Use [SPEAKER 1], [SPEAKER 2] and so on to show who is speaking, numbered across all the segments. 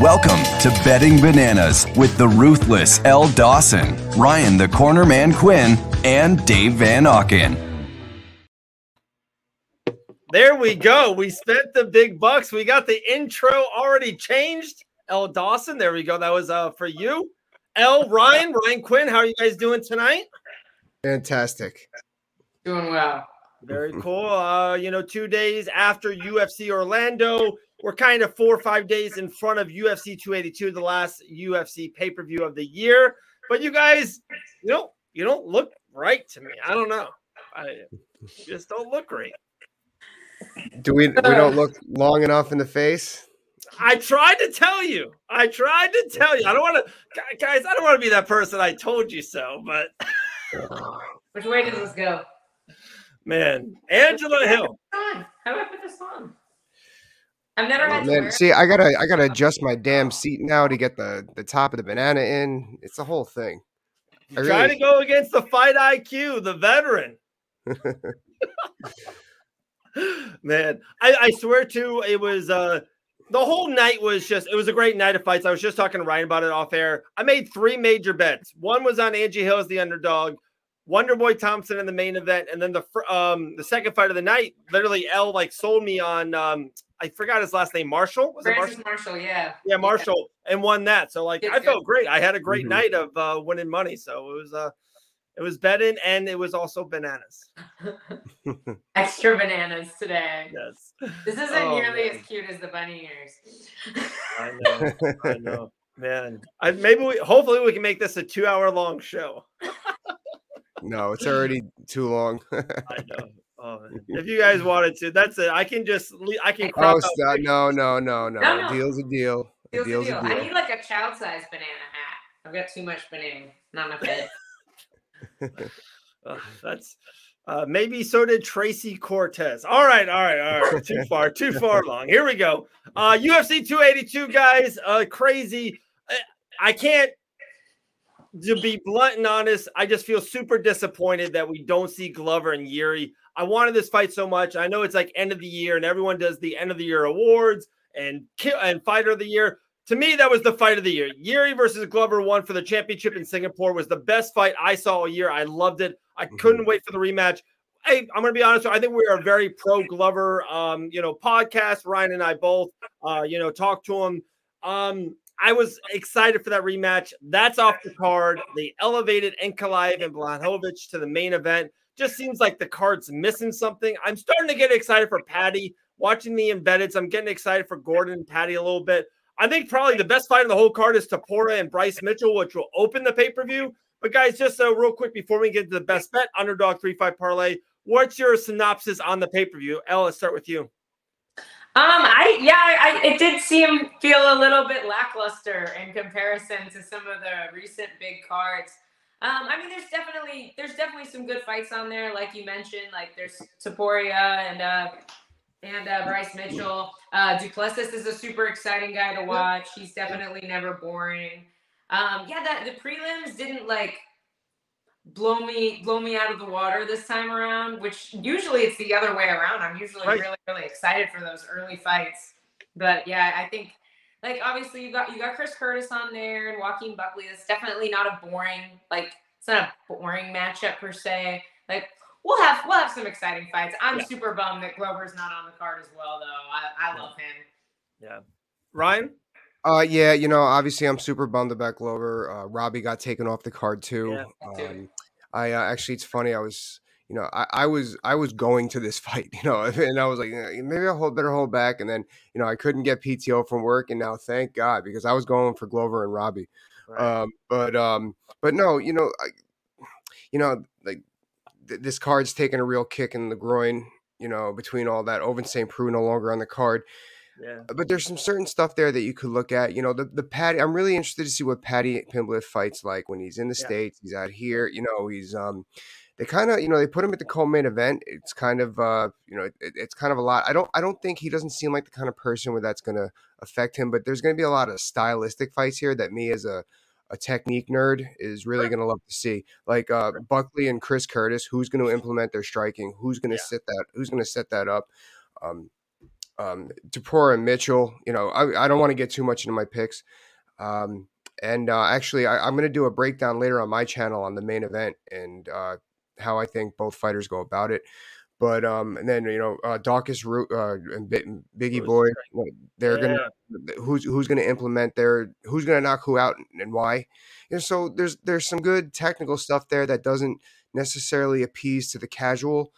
[SPEAKER 1] Welcome to Betting Bananas with the ruthless Elle Dawson, Ryan the Corner Man Quinn, and Dave Van Auken.
[SPEAKER 2] There we go. We spent the big bucks. We got the intro already changed. Elle Dawson, there we go. That was uh for you. L. Ryan, Ryan Quinn, how are you guys doing tonight?
[SPEAKER 3] Fantastic.
[SPEAKER 4] Doing well.
[SPEAKER 2] Very cool. Uh, you know, two days after UFC Orlando, we're kind of four or five days in front of UFC 282, the last UFC pay per view of the year. But you guys, you know, you don't look right to me. I don't know. I just don't look great.
[SPEAKER 3] Do we we don't look long enough in the face?
[SPEAKER 2] I tried to tell you. I tried to tell you. I don't want to, guys. I don't want to be that person. I told you so. But
[SPEAKER 4] which way does this go?
[SPEAKER 2] Man, Angela Hill.
[SPEAKER 4] How do I put this on? I've never
[SPEAKER 3] Oh,
[SPEAKER 4] had to
[SPEAKER 3] man, see, I gotta I gotta adjust my damn seat now to get the the top of the banana in. It's a whole thing. I
[SPEAKER 2] Trying
[SPEAKER 3] really-
[SPEAKER 2] to go against the fight IQ, the veteran. Man, I, I swear to it was uh the whole night was just it was a great night of fights. I was just talking to Ryan about it off air. I made three major bets. One was on Angie Hill as the underdog, Wonder Boy Thompson in the main event, and then the um the second fight of the night. Literally, L like sold me on um I forgot his last name. Marshall was it
[SPEAKER 4] Francis
[SPEAKER 2] Marshall?
[SPEAKER 4] Marshall, yeah.
[SPEAKER 2] Yeah, Marshall, and won that. So like
[SPEAKER 4] Good,
[SPEAKER 2] I felt
[SPEAKER 4] good.
[SPEAKER 2] great. I had a great
[SPEAKER 3] Mhm.
[SPEAKER 2] night of uh winning money. So it was uh it was betting and it was also bananas.
[SPEAKER 4] Extra bananas today.
[SPEAKER 2] Yes.
[SPEAKER 4] This isn't
[SPEAKER 2] Oh,
[SPEAKER 4] nearly
[SPEAKER 2] man.
[SPEAKER 4] as cute as the bunny ears.
[SPEAKER 2] I know. I know. Man. I maybe we hopefully we can make this a two hour long show.
[SPEAKER 3] no, it's already too long.
[SPEAKER 2] I know. Oh, if you guys wanted to, that's it. I can just I can
[SPEAKER 3] oh,
[SPEAKER 2] crop out
[SPEAKER 3] stop. no, no, no, no.
[SPEAKER 4] No, no.
[SPEAKER 3] Deal's a deal. A
[SPEAKER 4] Deal's a deal.
[SPEAKER 3] a
[SPEAKER 4] I
[SPEAKER 3] deal.
[SPEAKER 4] need like a child-sized banana hat. I've got too much banana. Not enough head.
[SPEAKER 2] Ugh, that's uh, maybe so did Tracy Cortez. All right, all right, all right. Too far, too far long. Here we go. Uh, UFC 282, guys. Uh, crazy. I, I can't. To be blunt and honest, I just feel super disappointed that we don't see Glover and Yuri. I wanted this fight so much. I know it's like end of the year, and everyone does the end of the year awards and and fighter of the year. To me, that was the fight of the year. Yuri versus Glover won for the championship in Singapore was the best fight I saw all year. I loved it. I couldn't wait for the rematch. Hey, I'm gonna be honest. I think we are a very pro Glover, um, you know, podcast. Ryan and I both, uh, you know, talk to him. Um, I was excited for that rematch. That's off the card. They elevated Ankalaev and Blachowicz to the main event. Just seems like the card's missing something. I'm starting to get excited for Paddy. Watching the embeddeds, I'm getting excited for Gordon and Paddy a little bit. I think probably the best fight in the whole card is Topuria and Bryce Mitchell, which will open the pay per view. But guys, just uh, real quick before we get to the best bet, underdog three five parlay. What's your synopsis on the pay per view? Let's start with you.
[SPEAKER 4] Um, I yeah, I, it did seem feel a little bit lackluster in comparison to some of the recent big cards. Um, I mean, there's definitely there's definitely some good fights on there, like you mentioned. Like there's Topuria and uh, and uh, Bryce Mitchell. Uh, Du Plessis is a super exciting guy to watch. He's definitely never boring. Um, yeah, that the prelims didn't like blow me blow me out of the water this time around. Which usually it's the other way around. I'm usually
[SPEAKER 2] Right.
[SPEAKER 4] really really excited for those early fights. But yeah, I think like obviously you got you got Chris Curtis on there and Joaquin Buckley. It's definitely not a boring like it's not a boring matchup per se. Like we'll have we'll have some exciting fights. I'm
[SPEAKER 2] Yeah.
[SPEAKER 4] super bummed that Glover's not on the card as well though. I, I love him.
[SPEAKER 2] Yeah, Ryan.
[SPEAKER 3] Uh, yeah, you know, obviously, I'm super bummed about Glover. Uh, Robbie got taken off the card too.
[SPEAKER 2] Yeah,
[SPEAKER 3] um, I uh, actually, it's funny. I was, you know, I, I was, I was going to this fight, you know, and I was like, "Eh, maybe I'll hold, better hold back. And then, you know, I couldn't get PTO from work, and now, thank God, because I was going for Glover and Robbie. Um, but, um, but no, you know, I, you know, like th- this card's taking a real kick in the groin. You know, between all that, Ovince St. Preux no longer on the card
[SPEAKER 2] yeah,
[SPEAKER 3] but there's some certain stuff there that you could look at. You know, the the Paddy. I'm really interested to see what Paddy Pimblett fights like when he's in the
[SPEAKER 2] Yeah.
[SPEAKER 3] states. He's out here. You know, he's um. They kind of, you know, they put him at the co-main event. It's kind of, uh, you know, it, it's kind of a lot. I don't, I don't think he doesn't seem like the kind of person where that's going to affect him. But there's going to be a lot of stylistic fights here that me as a, a technique nerd is really going to love to see. Like uh, Buckley and Chris Curtis, who's going to implement their striking? Who's going to
[SPEAKER 2] Yeah.
[SPEAKER 3] sit that? Who's going to set that up? Um, um, and Mitchell. You know, I, I don't want to get too much into my picks. Um, and uh, actually, I, am going to do a breakdown later on my channel on the main event and uh, how I think both fighters go about it. But um, and then you know, uh, Daukaus Root uh, and Biggie Boy, they're yeah. gonna who's who's gonna implement their who's gonna knock who out and why. You know, so there's there's some good technical stuff there that doesn't necessarily appease to the casual.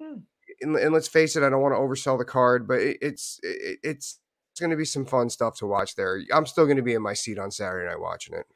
[SPEAKER 3] Hmm. And, and, let's face it, I don't want to oversell the card, but it, it's it, it's it's going to be some fun stuff to watch there. I'm still going to be in my seat on Saturday night watching it.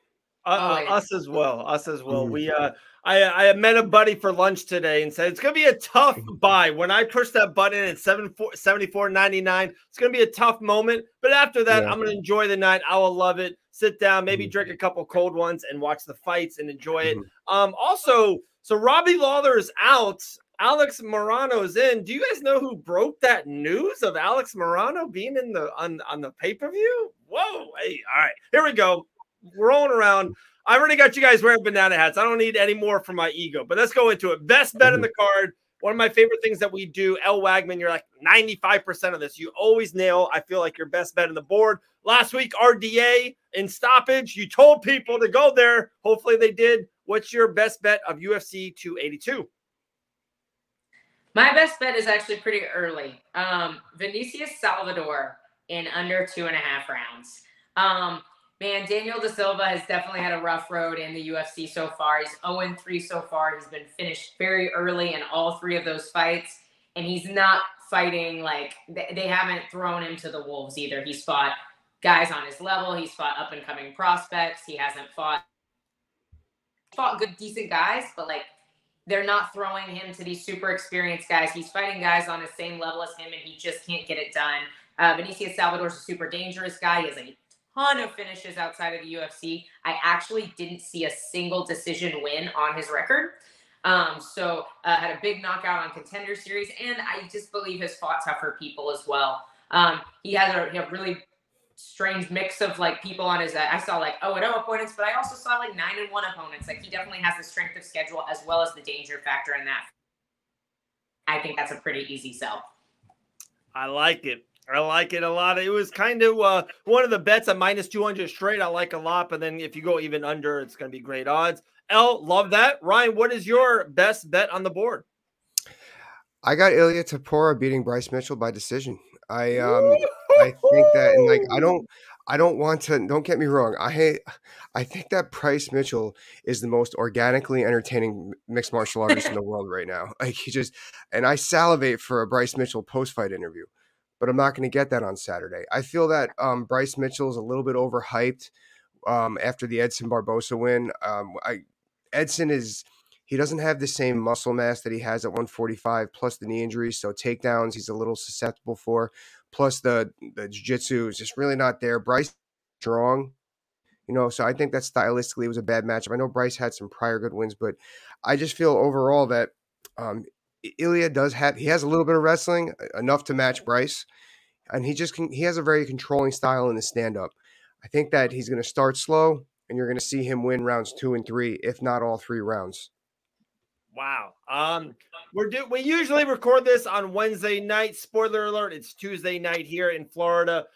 [SPEAKER 2] Uh, oh, us as well. Us as well. Mm-hmm. We uh, I I met a buddy for lunch today and said it's gonna be a tough mm-hmm. buy. When I push that button at seven 74.99, it's gonna be a tough moment. But after that, yeah. I'm gonna enjoy the night. I will love it. Sit down, maybe mm-hmm. drink a couple cold ones and watch the fights and enjoy it. Mm-hmm. Um, also, so Robbie Lawler is out. Alex Morono's in. Do you guys know who broke that news of Alex Morono being in the on, on the pay-per-view? Whoa, hey, all right, here we go. Rolling around. I already got you guys wearing banana hats. I don't need any more for my ego, but let's go into it. Best bet in mm-hmm. the card. One of my favorite things that we do, L Wagman, you're like 95% of this. You always nail, I feel like your best bet in the board. Last week, RDA in stoppage. You told people to go there. Hopefully they did. What's your best bet of UFC 282?
[SPEAKER 4] My best bet is actually pretty early. Um, Vinicius Salvador in under two and a half rounds. Um, man, Daniel da Silva has definitely had a rough road in the UFC so far. He's 0 3 so far. He's been finished very early in all three of those fights. And he's not fighting like they haven't thrown him to the wolves either. He's fought guys on his level, he's fought up and coming prospects. He hasn't fought fought good decent guys, but like they're not throwing him to these super experienced guys. He's fighting guys on the same level as him, and he just can't get it done. Uh, Vinicius Salvador's a super dangerous guy. He has a ton of finishes outside of the UFC. I actually didn't see a single decision win on his record. Um, so uh, had a big knockout on contender series, and I just believe has fought tougher people as well. Um, he has a, he really strange mix of like people on his. Uh, I saw like oh and oh opponents, but I also saw like nine and one opponents. Like he definitely has the strength of schedule as well as the danger factor in that. I think that's a pretty easy sell.
[SPEAKER 2] I like it. I like it a lot. It was kind of uh, one of the bets at minus 200 straight. I like a lot, but then if you go even under, it's going to be great odds. L, love that. Ryan, what is your best bet on the board?
[SPEAKER 3] I got Ilya Topuria beating Bryce Mitchell by decision. I um I think that and like I don't I don't want to don't get me wrong. I I think that Bryce Mitchell is the most organically entertaining mixed martial artist in the world right now. Like he just and I salivate for a Bryce Mitchell post fight interview but I'm not going to get that on Saturday. I feel that um, Bryce Mitchell is a little bit overhyped um, after the Edson Barbosa win. Um, I, Edson is he doesn't have the same muscle mass that he has at 145, plus the knee injuries. So takedowns he's a little susceptible for. Plus the the jiu-jitsu is just really not there. Bryce strong, you know. So I think that stylistically it was a bad matchup. I know Bryce had some prior good wins, but I just feel overall that um, Ilia does have he has a little bit of wrestling enough to match Bryce, and he just can, he has a very controlling style in the stand up. I think that he's going to start slow, and you're going to see him win rounds two and three, if not all three rounds.
[SPEAKER 2] Wow. Um, we're do we usually record this on Wednesday night. Spoiler alert: it's Tuesday night here in Florida.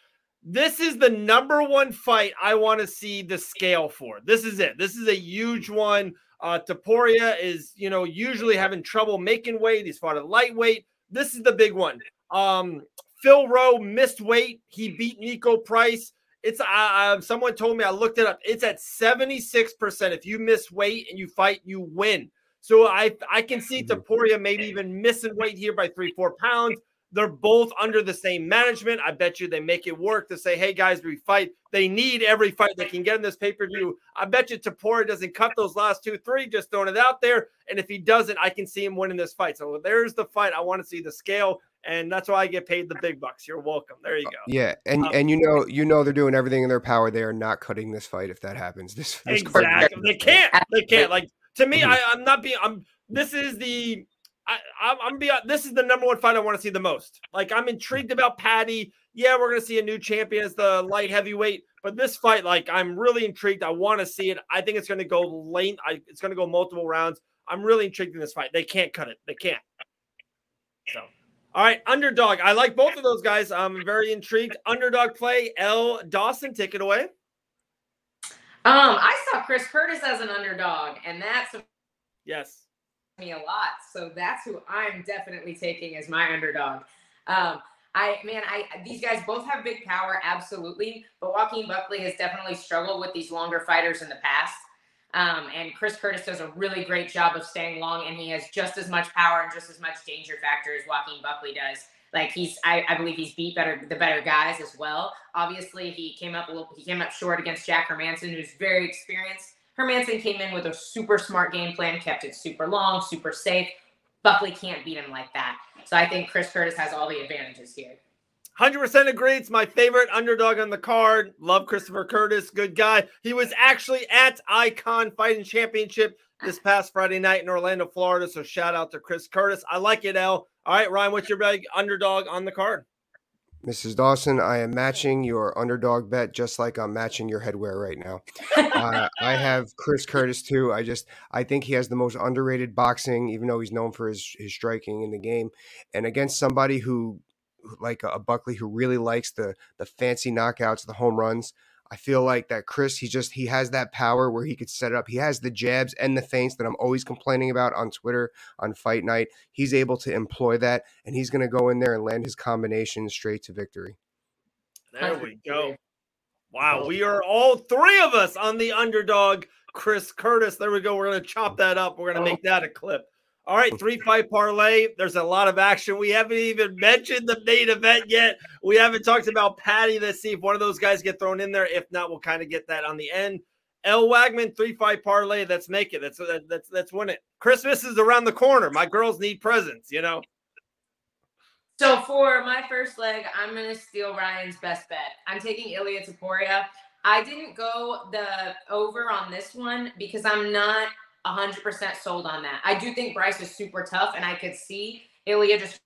[SPEAKER 2] This is the number one fight I want to see the scale for. This is it. This is a huge one. Uh, Topuria is, you know, usually having trouble making weight. He's fought at lightweight. This is the big one. Um, Phil Rowe missed weight. He beat Niko Price. It's uh, uh someone told me I looked it up. It's at 76%. If you miss weight and you fight, you win. So I I can see mm-hmm. Maybe even missing weight here by three, four pounds. They're both under the same management. I bet you they make it work to say, hey guys, we fight. They need every fight they can get in this pay per view. I bet you Topuria doesn't cut those last two, three, just throwing it out there. And if he doesn't, I can see him winning this fight. So there's the fight. I want to see the scale. And that's why I get paid the big bucks. You're welcome. There you go.
[SPEAKER 3] Yeah, and um, and you know you know they're doing everything in their power. They are not cutting this fight if that happens. This, this
[SPEAKER 2] exactly. Card- they can't. They can't. Like to me, mm-hmm. I, I'm not being. I'm. This is the I, am I'm be this is the number one fight I want to see the most. Like I'm intrigued about Paddy. Yeah, we're gonna see a new champion as the light heavyweight, but this fight, like I'm really intrigued. I want to see it. I think it's gonna go late. I, it's gonna go multiple rounds. I'm really intrigued in this fight. They can't cut it. They can't. So All right, underdog. I like both of those guys. I'm very intrigued. Underdog play. Elle Dawson, take it away.
[SPEAKER 4] Um, I saw Chris Curtis as an underdog, and that's
[SPEAKER 2] yes
[SPEAKER 4] me a lot. So that's who I'm definitely taking as my underdog. Um, I man, I these guys both have big power, absolutely. But Joaquin Buckley has definitely struggled with these longer fighters in the past. Um, and Chris Curtis does a really great job of staying long, and he has just as much power and just as much danger factor as Joaquin Buckley does. Like he's, I, I believe he's beat better the better guys as well. Obviously, he came up a little, he came up short against Jack Hermansson, who's very experienced. Hermansson came in with a super smart game plan, kept it super long, super safe. Buckley can't beat him like that. So I think Chris Curtis has all the advantages here.
[SPEAKER 2] 100% agree. It's my favorite underdog on the card. Love Christopher Curtis. Good guy. He was actually at Icon Fighting Championship this past Friday night in Orlando, Florida. So shout out to Chris Curtis. I like it, L. All right, Ryan, what's your big underdog on the card?
[SPEAKER 3] Mrs. Dawson, I am matching your underdog bet just like I'm matching your headwear right now. Uh, I have Chris Curtis too. I just I think he has the most underrated boxing, even though he's known for his his striking in the game, and against somebody who like a Buckley who really likes the the fancy knockouts, the home runs. I feel like that Chris, he just he has that power where he could set it up. He has the jabs and the feints that I'm always complaining about on Twitter on fight night. He's able to employ that, and he's going to go in there and land his combination straight to victory.
[SPEAKER 2] There we go. Wow, we are all three of us on the underdog, Chris Curtis. There we go. We're going to chop that up. We're going to oh. make that a clip. All right, three fight parlay. There's a lot of action. We haven't even mentioned the main event yet. We haven't talked about Paddy. Let's see if one of those guys get thrown in there. If not, we'll kind of get that on the end. L Wagman, three fight parlay. Let's make it. Let's let's let's win it. Christmas is around the corner. My girls need presents. You know.
[SPEAKER 4] So for my first leg, I'm gonna steal Ryan's best bet. I'm taking Ilia Topuria. I didn't go the over on this one because I'm not 100% sold on that. I do think Bryce is super tough, and I could see Ilya just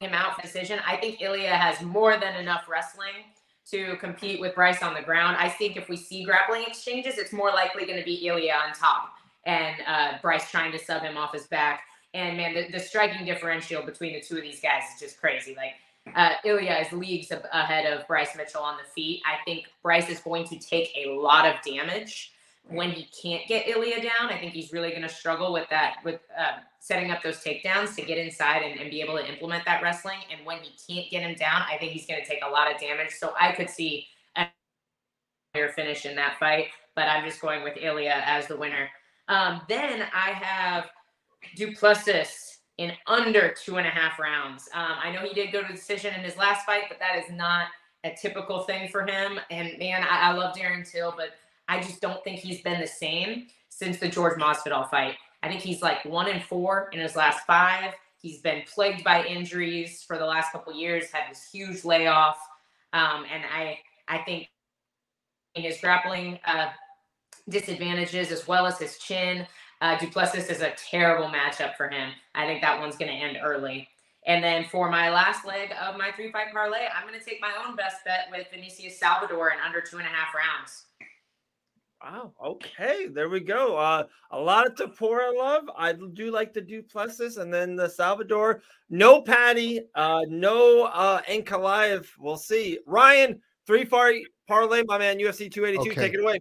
[SPEAKER 4] him out for decision. I think Ilya has more than enough wrestling to compete with Bryce on the ground. I think if we see grappling exchanges, it's more likely going to be Ilya on top and uh, Bryce trying to sub him off his back. And man, the, the, striking differential between the two of these guys is just crazy. Like uh, Ilia is leagues ahead of Bryce Mitchell on the feet. I think Bryce is going to take a lot of damage when he can't get Ilya down, I think he's really going to struggle with that, with uh, setting up those takedowns to get inside and, and, be able to implement that wrestling. And when he can't get him down, I think he's going to take a lot of damage. So I could see a finish in that fight, but I'm just going with Ilya as the winner. Um, then I have Du Plessis in under two and a half rounds. Um, I know he did go to decision in his last fight, but that is not a typical thing for him. And man, I, I love Darren Till, but I just don't think he's been the same since the George Masvidal fight. I think he's like one in four in his last five. He's been plagued by injuries for the last couple years. Had this huge layoff, um, and I I think his grappling uh, disadvantages as well as his chin. Uh, Du Plessis is a terrible matchup for him. I think that one's going to end early. And then for my last leg of my three fight parlay, I'm going to take my own best bet with Vinicius Salvador in under two and a half rounds.
[SPEAKER 2] Wow. Okay. There we go. Uh, a lot of Topuria love. I do like the Du Plessis and then the Salvador. No Patty. Uh, no uh, Ankalaev. We'll see. Ryan, three far parlay, my man. UFC 282. Okay. Take it away.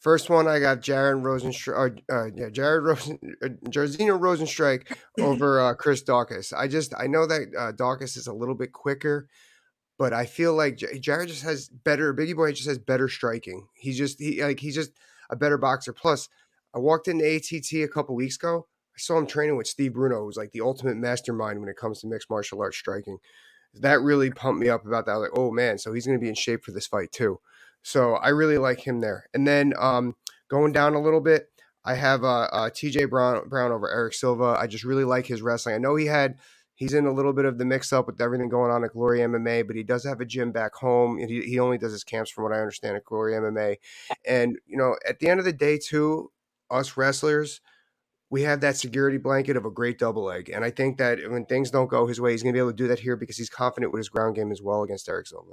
[SPEAKER 3] First one, I got Jared Rosenstrike. Uh, uh, yeah, Jared Rosen, uh, Jairzinho Rozenstruik over uh, Chris Daukaus. I just I know that uh, Daukaus is a little bit quicker, but I feel like Jared just has better. Biggie Boy just has better striking. He's just he like he's just a better boxer. Plus, I walked into ATT a couple weeks ago. I saw him training with Steve Bruno, who's like the ultimate mastermind when it comes to mixed martial arts striking. That really pumped me up about that. Like, oh man, so he's going to be in shape for this fight too. So I really like him there. And then um, going down a little bit, I have uh, uh, TJ Brown Brown over Eric Silva. I just really like his wrestling. I know he had He's in a little bit of the mix up with everything going on at Glory MMA, but he does have a gym back home. And he, he only does his camps, from what I understand, at Glory MMA. And, you know, at the end of the day, too, us wrestlers, we have that security blanket of a great double leg. And I think that when things don't go his way, he's going to be able to do that here because he's confident with his ground game as well against Eric Silva.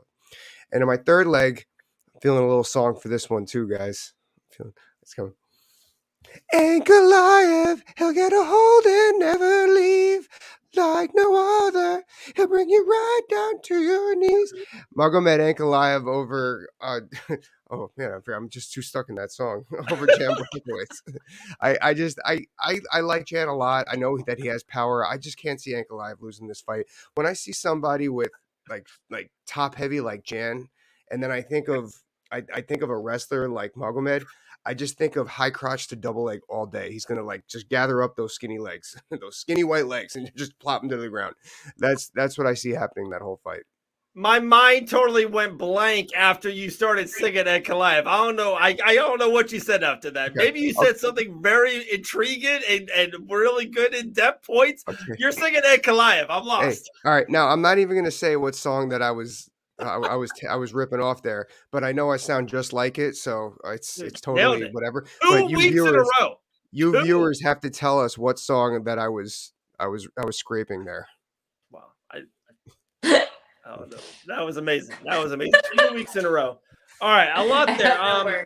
[SPEAKER 3] And in my third leg, I'm feeling a little song for this one, too, guys. Feeling, it's coming. Ankalaev, he'll get a hold and never leave like no other. He'll bring you right down to your knees. Magomed Ankalaev over. Uh, oh man, I'm just too stuck in that song over Jan Blachowicz. I, I just, I, I, I like Jan a lot. I know that he has power. I just can't see Ankalaev losing this fight. When I see somebody with like, like top heavy like Jan, and then I think of, I, I think of a wrestler like Magomed. I just think of high crotch to double leg all day. He's gonna like just gather up those skinny legs, those skinny white legs, and just plop them to the ground. That's that's what I see happening that whole fight.
[SPEAKER 2] My mind totally went blank after you started singing Ankalaev. I don't know. I, I don't know what you said after that. Okay. Maybe you said okay. something very intriguing and, and really good in depth points. Okay. You're singing Ankalaev. I'm lost.
[SPEAKER 3] Hey, all right, now I'm not even gonna say what song that I was I, I, was t- I was ripping off there, but I know I sound just like it, so it's it's totally it. whatever.
[SPEAKER 2] Two
[SPEAKER 3] but
[SPEAKER 2] you weeks viewers, in a row.
[SPEAKER 3] You Two. viewers have to tell us what song that I was I was I was scraping there.
[SPEAKER 2] Wow, I, oh, no. that was amazing. That was amazing. Two weeks in a row. All right, a lot there. Um,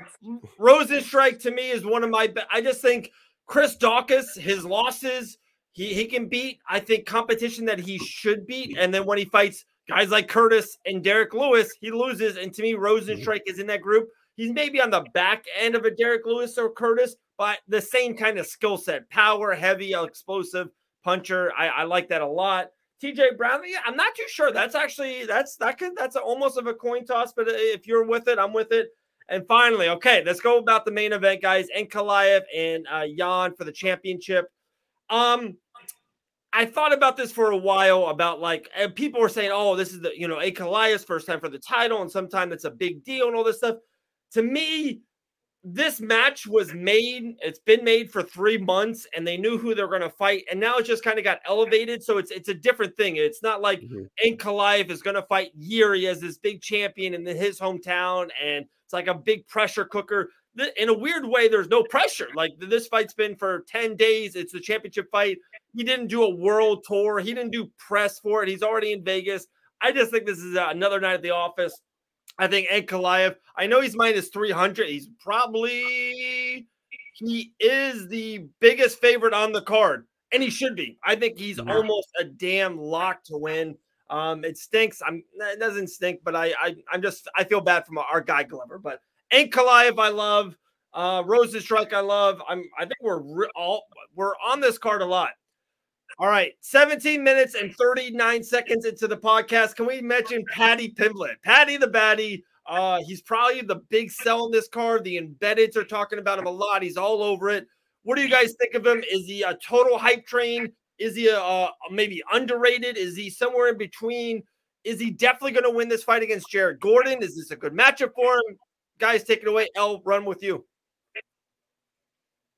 [SPEAKER 2] Rozenstruik to me is one of my. Be- I just think Chris Daukaus, his losses, he he can beat. I think competition that he should beat, and then when he fights guys like Curtis and Derrick Lewis, he loses. And to me, Rozenstruik mm-hmm. is in that group. He's maybe on the back end of a Derrick Lewis or Curtis, but the same kind of skill set, power, heavy, explosive puncher. I, I like that a lot. TJ Brownlee, I'm not too sure. That's actually that's that could that's a, almost of a coin toss, but if you're with it, I'm with it. And finally, okay, let's go about the main event, guys. Ankalaev and uh, Yan for the championship. Um, I thought about this for a while about like and people were saying, oh, this is the you know Ankalaev's first time for the title, and sometimes it's a big deal and all this stuff. To me, this match was made, it's been made for three months, and they knew who they're gonna fight, and now it just kind of got elevated. So it's it's a different thing. It's not like mm-hmm. Ankalaev is gonna fight Yuri as this big champion in his hometown, and it's like a big pressure cooker in a weird way, there's no pressure. Like this fight's been for 10 days. It's the championship fight. He didn't do a world tour. He didn't do press for it. He's already in Vegas. I just think this is another night at the office. I think Ankalaev, I know he's minus 300. He's probably, he is the biggest favorite on the card, and he should be. I think he's yeah. almost a damn lock to win. Um, it stinks. I'm it doesn't stink, but I, I I'm just I feel bad for our guy Glover. But Ankalaev, I love. Uh, Rozenstruik, I love. I'm. I think we're re- all we're on this card a lot. All right, 17 minutes and 39 seconds into the podcast. Can we mention Paddy Pimblett? Paddy the Baddy. Uh, he's probably the big sell in this card. The embeddeds are talking about him a lot. He's all over it. What do you guys think of him? Is he a total hype train? Is he a, uh, maybe underrated? Is he somewhere in between? Is he definitely going to win this fight against Jared Gordon? Is this a good matchup for him? guys, take it away. L, run with you.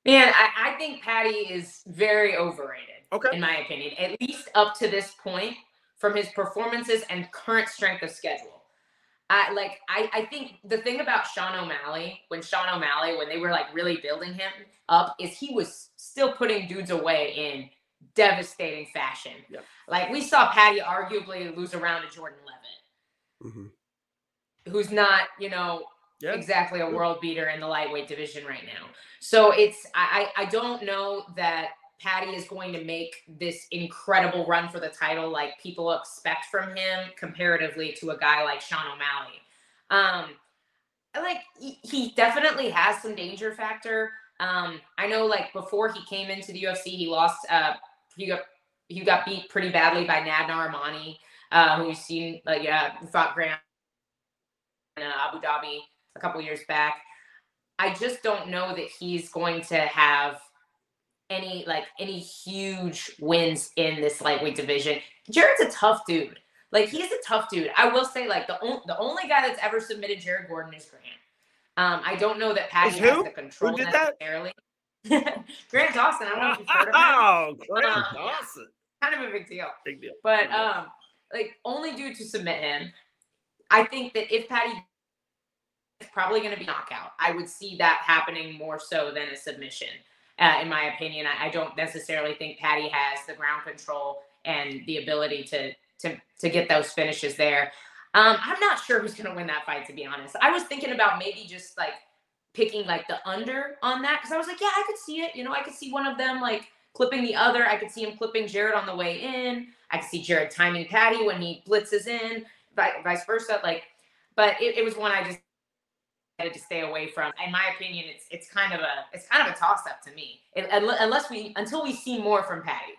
[SPEAKER 4] Man, I, I think Paddy is very overrated.
[SPEAKER 2] Okay.
[SPEAKER 4] In my opinion, at least up to this point, from his performances and current strength of schedule. I like I, I think the thing about Sean O'Malley, when Sean O'Malley, when they were like really building him up, is he was still putting dudes away in devastating fashion. Yep. Like we saw Paddy arguably lose around to Jordan Leavitt, mm-hmm. who's not, you know, yeah. exactly a world beater in the lightweight division right now. So it's I I don't know that Paddy is going to make this incredible run for the title like people expect from him comparatively to a guy like Sean O'Malley. Um, like he definitely has some danger factor. Um, I know like before he came into the UFC, he lost. Uh, he got he got beat pretty badly by Nad Narimani, uh, who you've seen like uh, fought Grant in uh, Abu Dhabi a couple years back. I just don't know that he's going to have any like any huge wins in this lightweight division. Jared's a tough dude. Like he's a tough dude. I will say like the on, the only guy that's ever submitted Jared Gordon is Grant. Um, I don't know that Paddy has the control necessarily. Grant Dawson. I don't know if you've heard of him. Oh, Grant um, Dawson. Kind of a big deal.
[SPEAKER 2] Big deal.
[SPEAKER 4] But
[SPEAKER 2] big deal.
[SPEAKER 4] um, like only dude to submit him. I think that if Paddy it's probably going to be knockout. I would see that happening more so than a submission, uh, in my opinion. I, I, don't necessarily think Paddy has the ground control and the ability to to to get those finishes there. Um, I'm not sure who's going to win that fight, to be honest. I was thinking about maybe just like picking like the under on that because I was like, yeah, I could see it. You know, I could see one of them like clipping the other. I could see him clipping Jared on the way in. I could see Jared timing Paddy when he blitzes in, vice versa. Like, but it, it was one I just to stay away from. In my opinion, it's it's kind of a it's kind of a toss up to me, it, unless we until we see more from Paddy.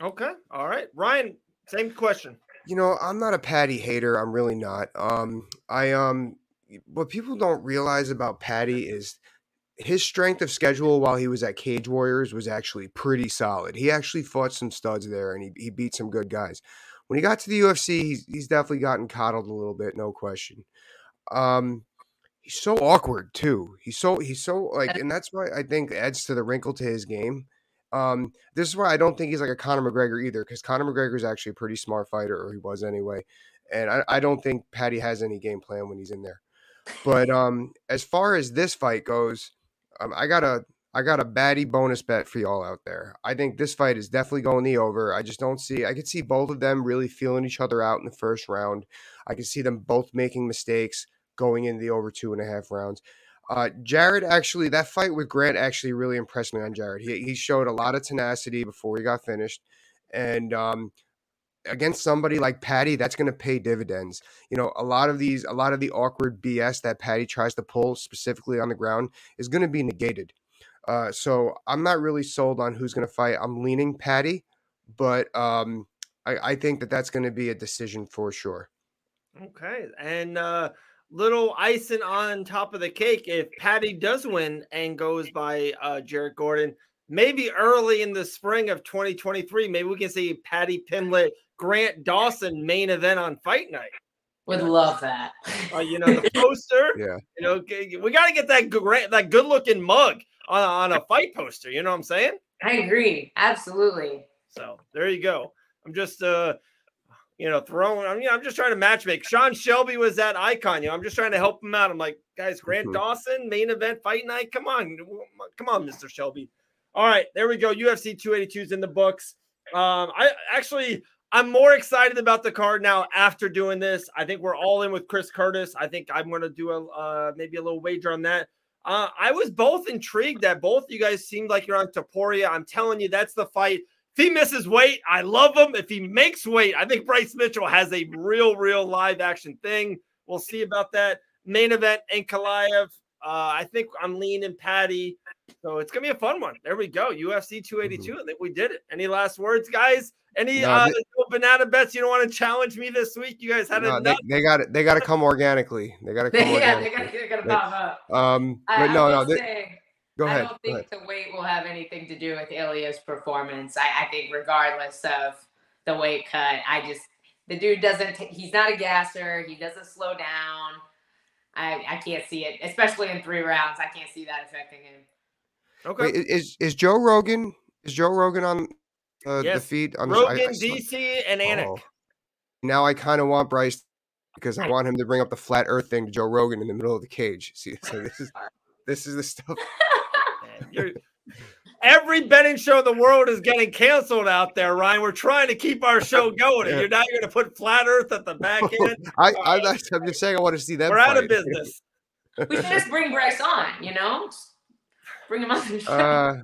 [SPEAKER 2] Okay, all right, Ryan. Same question.
[SPEAKER 3] You know, I'm not a Paddy hater. I'm really not. Um, I um, what people don't realize about Paddy is his strength of schedule while he was at Cage Warriors was actually pretty solid. He actually fought some studs there and he, he beat some good guys. When he got to the UFC, he's, he's definitely gotten coddled a little bit, no question. Um, he's so awkward too. He's so he's so like, and that's why I think adds to the wrinkle to his game. Um, this is why I don't think he's like a Conor McGregor either, because Conor McGregor is actually a pretty smart fighter, or he was anyway. And I, I don't think Paddy has any game plan when he's in there. But um, as far as this fight goes, um, I got a I got a baddie bonus bet for y'all out there. I think this fight is definitely going the over. I just don't see. I could see both of them really feeling each other out in the first round. I can see them both making mistakes going into the over two and a half rounds. Uh, Jared actually, that fight with Grant actually really impressed me on Jared. He he showed a lot of tenacity before he got finished, and um, against somebody like Paddy, that's going to pay dividends. You know, a lot of these, a lot of the awkward BS that Paddy tries to pull specifically on the ground is going to be negated. Uh, so I'm not really sold on who's going to fight. I'm leaning Paddy, but um, I, I think that that's going to be a decision for sure.
[SPEAKER 2] Okay, and uh, little icing on top of the cake, if Paddy does win and goes by uh, Jared Gordon, maybe early in the spring of 2023, maybe we can see Paddy Pimblett Grant Dawson main event on Fight Night.
[SPEAKER 4] Would love that.
[SPEAKER 2] Uh, you know the poster.
[SPEAKER 3] yeah.
[SPEAKER 2] You know we got to get that great, that good looking mug on on a fight poster. You know what I'm saying?
[SPEAKER 4] I agree. Absolutely.
[SPEAKER 2] So there you go. I'm just uh you know, throwing. I mean, I'm just trying to match make. Sean Shelby was that icon. You know, I'm just trying to help him out. I'm like, guys, Grant mm-hmm. Dawson, main event fight night. Come on, come on, Mr. Shelby. All right, there we go. UFC 282 is in the books. Um, I actually I'm more excited about the card now after doing this. I think we're all in with Chris Curtis. I think I'm going to do a uh, maybe a little wager on that. Uh, I was both intrigued that both you guys seemed like you're on Topuria. I'm telling you, that's the fight. If he misses weight, I love him. If he makes weight, I think Bryce Mitchell has a real, real live action thing. We'll see about that. Main event, Ankalaev. Uh, I think I'm leaning Paddy. So it's gonna be a fun one. There we go. UFC 282. Mm-hmm. I think we did it. Any last words, guys? Any no, uh, they, banana bets you don't want to challenge me this week? You guys had no,
[SPEAKER 3] They, they got it. They got to come organically. They got to come. yeah, they got to pop up. Um, but I, no, I no. They, say, go ahead.
[SPEAKER 4] I don't think the weight will have anything to do with Ilya's performance. I, I think regardless of the weight cut, I just the dude doesn't. T- he's not a gasser. He doesn't slow down. I, I can't see it, especially in three rounds. I can't see that affecting him.
[SPEAKER 3] Okay. Wait, is is Joe Rogan? Is Joe Rogan on uh, yes. the feed?
[SPEAKER 2] I'm Rogan, I, I DC, and Anik. Oh.
[SPEAKER 3] Now I kind of want Bryce because I want him to bring up the flat Earth thing to Joe Rogan in the middle of the cage. See, so this is this is the stuff.
[SPEAKER 2] Every betting show in the world is getting canceled out there, Ryan. We're trying to keep our show going, and you're now going to put flat Earth at the back end.
[SPEAKER 3] I, I, am just saying, I want to see that.
[SPEAKER 2] We're fight. out of business.
[SPEAKER 4] we should just bring Bryce on. You know, bring him on the show. Uh,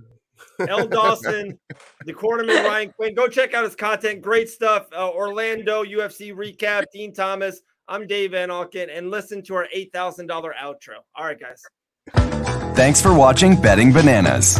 [SPEAKER 2] Elle Dawson, the cornerman Ryan Quinn. Go check out his content. Great stuff. Uh, Orlando UFC recap. Dean Thomas. I'm Dave Van Auken, and listen to our $8,000 outro. All right, guys.
[SPEAKER 1] Thanks for watching Betting Bananas.